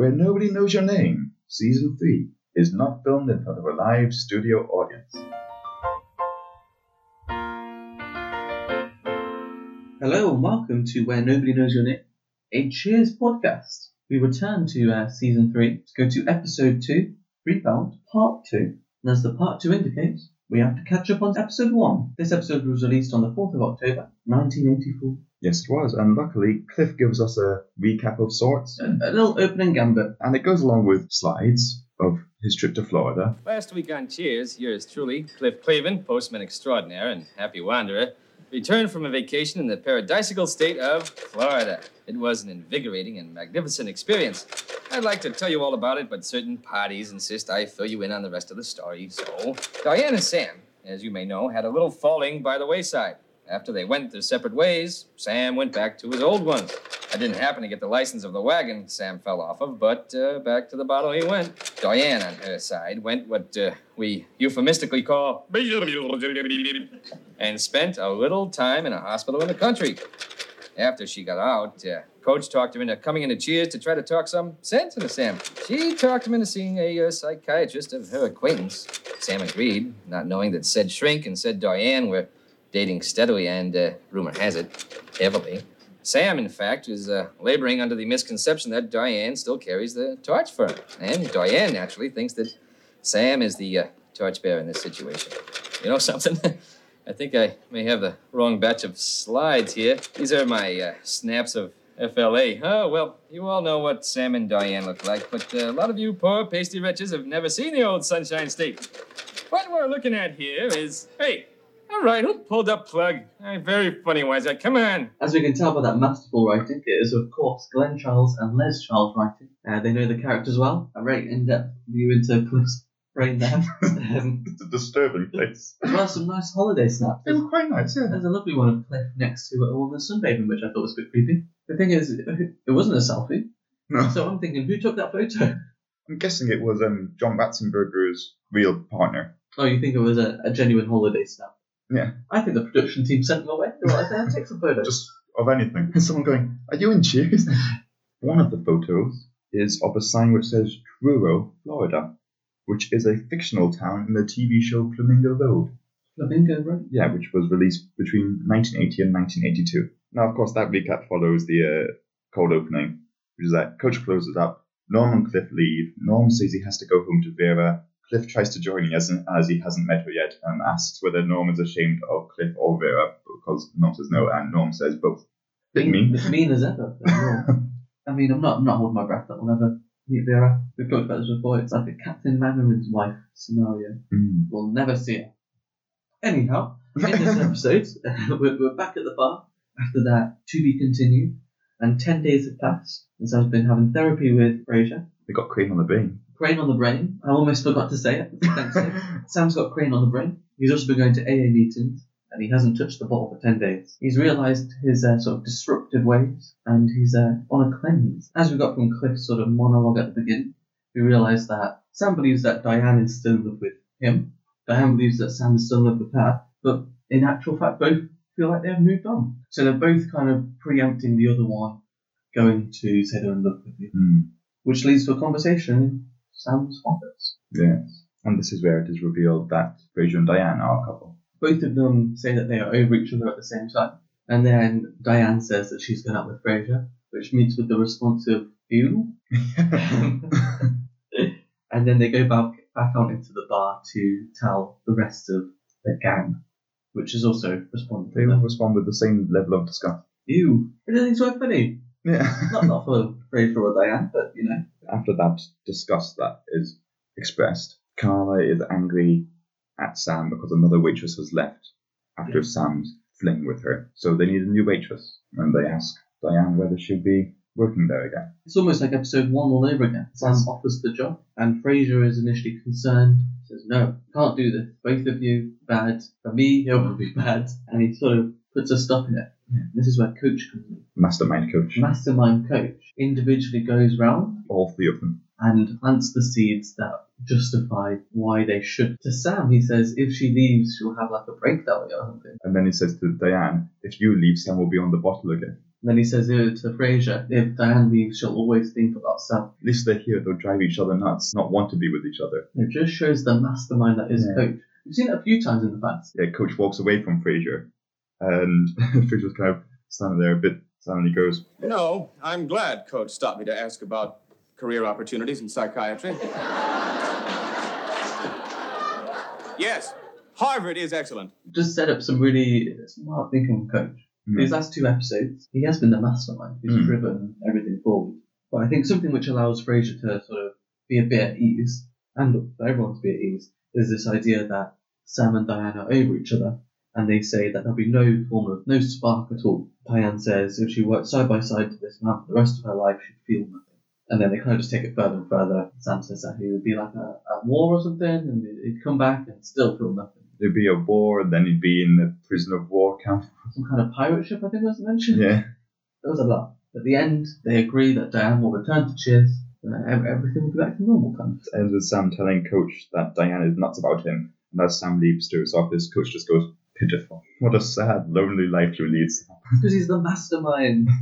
Where Nobody Knows Your Name, Season 3, is not filmed in front of a live studio audience. Hello and welcome to Where Nobody Knows Your Name, a Cheers podcast. We return to uh, season three to go to episode two, Rebound Part Two. And as the part two indicates, we have to catch up on episode one. This episode was released on the 4th of October, 1984. Yes, it was, and luckily Cliff gives us a recap of sorts, A, a little opening gambit. and it goes along with slides of his trip to Florida. Last week on Cheers, yours truly, Cliff Clavin, postman extraordinaire and happy wanderer, returned from a vacation in the paradisical state of Florida. It was an invigorating and magnificent experience. I'd like to tell you all about it, but certain parties insist I fill you in on the rest of the story. So, Diane and Sam, as you may know, had a little falling by the wayside. After they went their separate ways, Sam went back to his old ones. I didn't happen to get the license of the wagon Sam fell off of, but uh, back to the bottle he went. Diane, on her side, went what uh, we euphemistically call and spent a little time in a hospital in the country. After she got out, uh, Coach talked her into coming into Cheers to try to talk some sense into Sam. She talked him into seeing a uh, psychiatrist of her acquaintance. Sam agreed, not knowing that said Shrink and said Diane were dating steadily and, uh, rumor has it, heavily. Sam, in fact, is uh, laboring under the misconception that Diane still carries the torch for him. And Diane naturally thinks that Sam is the uh, torchbearer in this situation. You know something? I think I may have the wrong batch of slides here. These are my uh, snaps of FLA. Oh, well, you all know what Sam and Diane look like, but uh, a lot of you poor pasty wretches have never seen the old Sunshine State. What we're looking at here is hey, all right, who pulled that plug? Hey, very funny, Wiser. Come on. As we can tell by that masterful writing, it is, of course, Glenn Charles and Les Charles writing. Uh, they know the characters well. A very in depth view into Cliff's brain there. um, It's a disturbing place. as well some nice holiday snaps. They were quite nice, yeah. There's a lovely one of Cliff next to a woman sunbathing, which I thought was a bit creepy. The thing is, it wasn't a selfie. No. So I'm thinking, who took that photo? I'm guessing it was um, John Ratzenberger's real partner. Oh, you think it was a, a genuine holiday snap? Yeah. I think the production team sent them away. They were like, "Yeah, take some photos. Just of anything. Someone going, Are you in Cheers? One of the photos is of a sign which says Truro, Florida, which is a fictional town in the TV show Flamingo Road. Flamingo, Road? Yeah, which was released between 1980 and 1982. Now, of course, that recap follows the uh, cold opening, which is that Coach closes up, Norm and Cliff leave, Norm says he has to go home to Vera, Cliff tries to join as, as he hasn't met her yet, and asks whether Norm is ashamed of Cliff or Vera, because Norm says no, and Norm says both. Bit mean. As mean as ever. I mean, I'm not, I'm not holding my breath that we'll never meet Vera. We've talked about this before. It's like a Captain Mainwaring's wife scenario. Mm. We'll never see her. Anyhow, in this episode, we're, we're back at the bar. After that, to be continued. And 10 days have passed. And I've been having therapy with Frasier. They got cream on the brain. Crane on the brain. I almost forgot to say it. Thanks, Dave. Sam's got Crane on the brain. He's also been going to AA meetings, and he hasn't touched the bottle for 10 days. He's realised his uh, sort of disruptive ways, and he's uh, on a cleanse. As we got from Cliff's sort of monologue at the beginning, we realise that Sam believes that Diane is still in love with him. Diane believes that Sam is still in love with her, but in actual fact, both feel like they've moved on. So they're both kind of preempting the other one going to say they're in love with you, Mm. which leads to a conversation in Sam's office. Yes. And this is where it is revealed that Frasier and Diane are a couple. both of them say that they are over each other at the same time. And then Diane says that she's going out with Frasier, which meets with the response of ew. and then they go back back out into the bar to tell the rest of the gang, which is also responding they to them. respond with the same level of disgust. Ew. Everything's so funny. Yeah. Not not for Frasier or Diane, but you know. After that disgust that is expressed, Carla is angry at Sam because another waitress has left after Yeah. Sam's fling with her. So they need a new waitress, and they ask Diane whether she'll be working there again. It's almost like episode one all over again. Sam offers the job, and Frasier is initially concerned. Says, "No, can't do this. Both of you bad. For me, it will be bad." And he sort of puts a stop in it. Yeah. This is where Coach comes in. Mastermind coach. Mastermind Coach individually goes round All three of them. and plants the seeds that justify why they should. To Sam, he says, "If she leaves, she'll have like a breakdown or something." And then he says to Diane, if you leave, Sam will be on the bottle again. And then he says uh, to Frasier, if Diane leaves, she'll always think about Sam. At least they're here, they'll drive each other nuts, not want to be with each other. It just shows the mastermind that is Yeah. Coach. We've seen it a few times in the past. Yeah, coach walks away from Frasier, and Frasier's kind of standing there a bit silently goes, No, I'm glad Coach stopped me to ask about career opportunities in psychiatry. yes, Harvard is excellent. Just set up some really smart thinking Coach. Hmm. These last two episodes, he has been the mastermind. He's Mm. driven everything forward. But I think something which allows Frasier to sort of be a bit at ease, and for everyone to be at ease, is this idea that Sam and Diane are over each other, and they say that there'll be no form of, no spark at all. Diane says if she worked side by side to this man for the rest of her life, she'd feel nothing. And then they kind of just take it further and further. Sam says that he would be like a, a war or something, and he'd come back and still feel nothing. there'd be a war, and then he'd be in the prison of war camp. Some kind of pirate ship, I think was mentioned. Yeah. There was a lot. At the end, they agree that Diane will return to Cheers. Uh, and everything will be back to normal, kind of. It ends with Sam telling Coach that Diane is nuts about him, and as Sam leaves to his office, Coach just goes, pitiful. What a sad, lonely life you lead, Sam. Because he's the mastermind.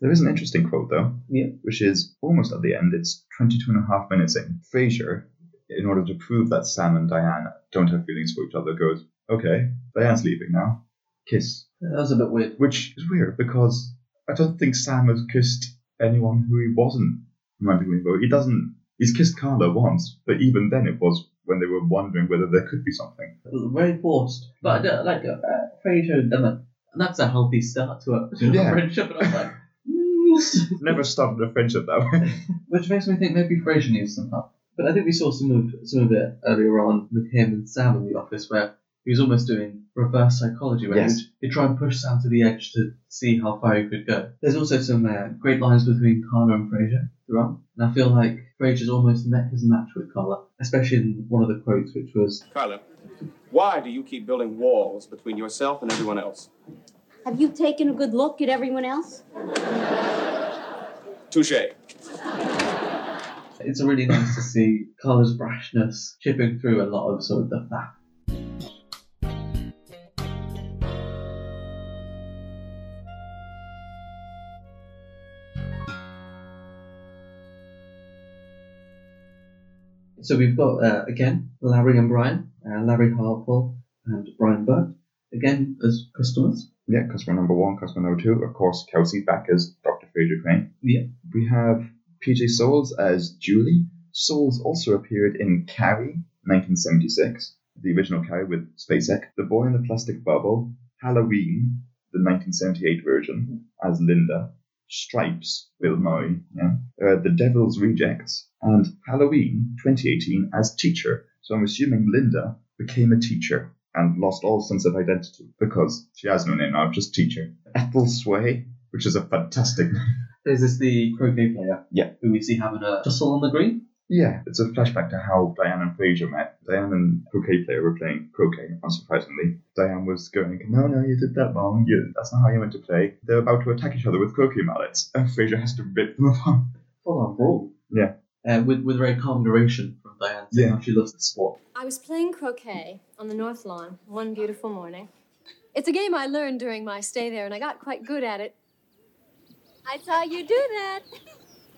There is an interesting quote, though, Yeah. which is almost at the end. It's 22 and a half minutes in. Frasier, in order to prove that Sam and Diane don't have feelings for each other, goes, okay, Diane's leaving now. Kiss. That was a bit weird. Which is weird because I don't think Sam has kissed anyone who he wasn't romantically involved. He doesn't. He's kissed Carla once, but even then it was when they were wondering whether there could be something. Very forced. But uh, like uh, Frasier and Emma, that's a healthy start to a, to a friendship. And I was like, mm. Never started a friendship that way. which makes me think maybe Frasier needs some help. But I think we saw some of some of it earlier on with him and Sam in the office, where he was almost doing reverse psychology, where Yes. he would he'd try and push Sam to the edge to see how far he could go. There's also some uh, great lines between Carla and Frasier throughout, and I feel like Frasier's almost met his match with Carla, especially in one of the quotes, which was, Carla, why do you keep building walls between yourself and everyone else? Have you taken a good look at everyone else? Touche. it's really nice to see Carla's brashness chipping through a lot of sort of the fact. So we've got uh, again Larry and Brian, uh, Larry Hartwell and Brian Burt, again as customers. yeah, customer number one, customer number two. Of course, Kelsey back as Dr. Frasier Crane. Yeah. We have PJ Soles as Julie. Soles also appeared in Carrie, 1976, the original Carrie with Spacek. The Boy in the Plastic Bubble, Halloween, the 1978 version, as Linda. Stripes, Bill Murray, yeah. Uh, the Devil's Rejects, and Halloween 2018 as teacher. So I'm assuming Linda became a teacher and lost all sense of identity because she has no name now, just teacher. Ethel Sway, which is a fantastic name. Is this the croquet player? Yeah. Who we see having a tussle on the green? Yeah, it's a flashback to how Diane and Frasier met. Diane and croquet player were playing croquet, unsurprisingly. Diane was going, No, no, you did that wrong. You, that's not how you meant to play. They're about to attack each other with croquet mallets, and Frasier has to rip them apart. Full on brawl. Yeah. Uh, with with very calm narration from Diane saying Yeah. how she loves the sport. I was playing croquet on the North Lawn one beautiful morning. It's a game I learned during my stay there, and I got quite good at it. I saw you do that.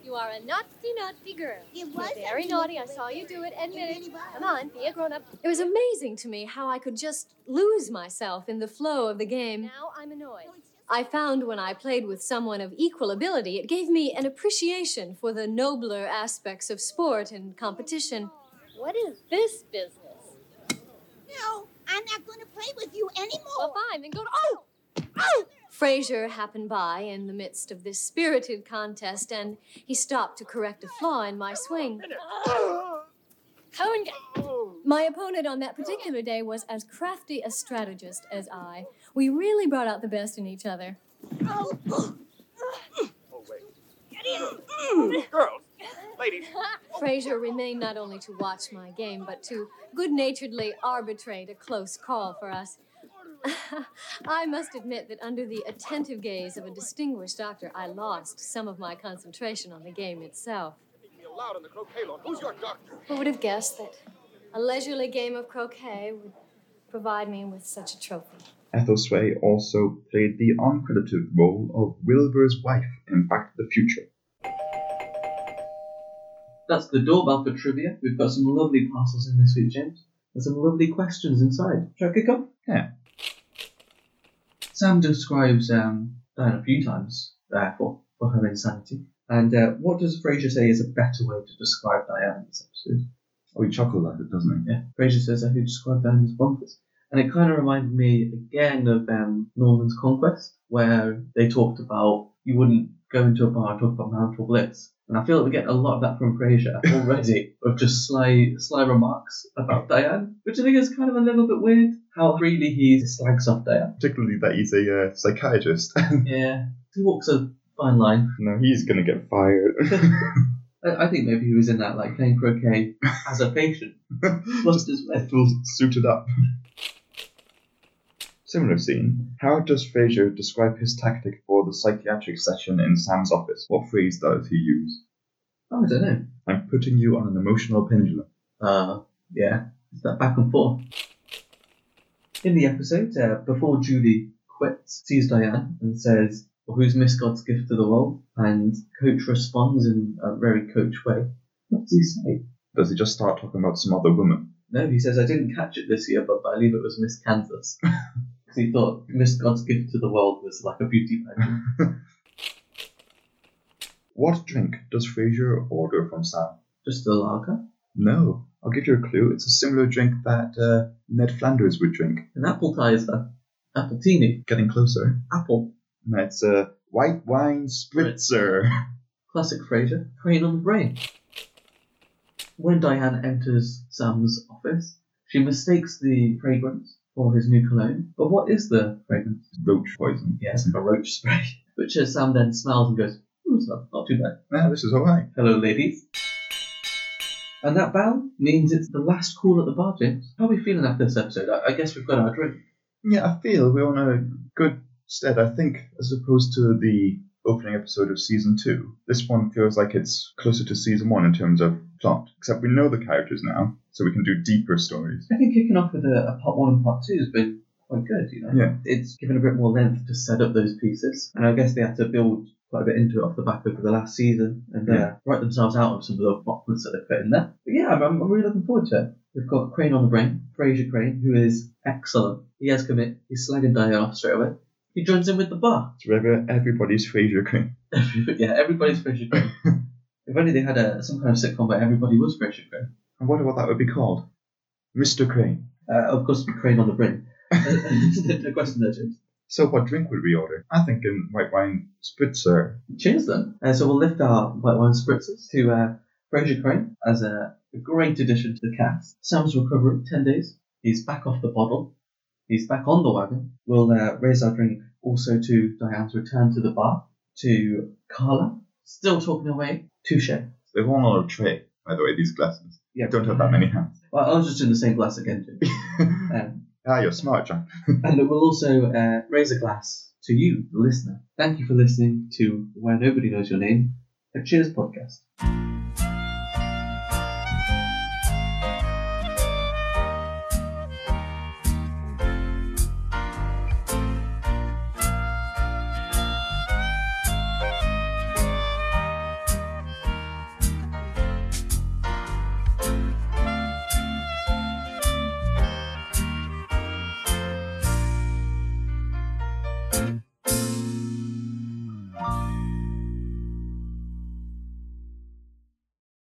You are a naughty, naughty girl. It was Very naughty. I saw you do it. Admit it. Come on, be a grown up. It was amazing to me how I could just lose myself in the flow of the game. Now I'm annoyed. I found when I played with someone of equal ability, it gave me an appreciation for the nobler aspects of sport and competition. What is this business? No, I'm not going to play with you anymore. Well, fine, then go to. Oh! Oh! Frasier happened by in the midst of this spirited contest, and he stopped to correct a flaw in my swing. Cohen- My opponent on that particular day was as crafty a strategist as I. We really brought out the best in each other. Oh, oh wait. Girls, ladies, Frasier remained not only to watch my game, but to good naturedly arbitrate a close call for us. I must admit that under the attentive gaze of a distinguished doctor, I lost some of my concentration on the game itself. be allowed on the croquet lawn. Who's your doctor? Who would have guessed that a leisurely game of croquet would provide me with such a trophy? Ethel Sway also played the uncredited role of Wilbur's wife in Back to the Future. That's the doorbell for trivia. We've got some lovely parcels in this week, James. There's some lovely questions inside. Shall I kick off? Yeah. Sam describes um, Diane a few times there for, for her insanity. And uh, what does Frasier say is a better way to describe Diane in this episode? Oh, he chuckled at it, doesn't he? Yeah, Frasier says that he described Diane as bonkers. And it kind of reminded me again of um, Norman's Conquest, where they talked about you wouldn't go into a bar and talk about marital bliss. And I feel like we get a lot of that from Frasier already, of just sly, sly remarks about Diane, which I think is kind of a little bit weird. How freely he slags off Diane. Particularly that he's a uh, psychiatrist. Yeah, he walks a fine line. no, he's gonna get fired. I, I think maybe he was in that like playing croquet as a patient, lost his way. Full suited up. Similar scene. How does Frasier describe his tactic for the psychiatric session in Sam's office? What phrase does he use? Oh, I don't know. I'm putting you on an emotional pendulum. Uh, yeah, it's that back and forth. In the episode, uh, before Julie quits, sees Diane and says, "Who's Miss God's gift to the world?" And Coach responds in a very Coach way. What does he say? Does he just start talking about some other woman? No, he says, "I didn't catch it this year, but I believe it was Miss Kansas." 'Cause he thought Miss God's gift to the world was like a beauty pageant. What drink does Frasier order from Sam? Just a lager. No, I'll give you a clue. It's a similar drink that uh, Ned Flanders would drink. An apple tie is that. Appletini. Getting closer. Apple. No, it's a white wine spritzer. Classic Frasier. Crane on the brain. When Diane enters Sam's office, she mistakes the fragrance for his new cologne. But what is the fragrance? Roach poison. Yes, a roach spray. Which uh, Sam then smells and goes, "Hmm, it's not, not too bad. Yeah, this is alright. Hello, ladies. And that bell means it's the last call at the bar, James. How are we feeling after this episode? I, I guess we've got our drink. Yeah, I feel we're on a good stead. I think, as opposed to the opening episode of season two, this one feels like it's closer to season one in terms of plot. Except we know the characters now, so we can do deeper stories. I think kicking off with a, a part one and part two has been quite good, you know? Yeah. It's given a bit more length to set up those pieces. And I guess they had to build quite a bit into it off the back of the last season and uh, write themselves out of some of the plot points that they put in there. But yeah, I'm, I'm really looking forward to it. We've got Crane on the brain, Frasier Crane, who is excellent. He has commit. He's slagging Diane off straight away. He joins in with the bar. It's rather everybody's Frasier Crane. yeah, everybody's Frasier Crane. if only they had a, some kind of sitcom where everybody was Frasier Crane. I wonder what that would be called. Mr. Crane. Uh, of course, Crane on the brain. the question there, James. So what drink would we order? I think thinking white wine spritzer. Cheers then. Uh, so we'll lift our white wine spritzers to uh, Frasier Crane as a, a great addition to the cast. Sam's recovered 10 days. He's back off the bottle. He's back on the wagon. We'll uh, raise our drink also to Diane's return to the bar. To Carla, still talking away. Touche. They're all on a tray, by the way, these glasses. Yeah. Don't have that many hands. Well, I was just in the same glass again, Jim. Um, ah, you're smart, John. and we'll also uh, raise a glass to you, the listener. Thank you for listening to Where Nobody Knows Your Name, a Cheers podcast.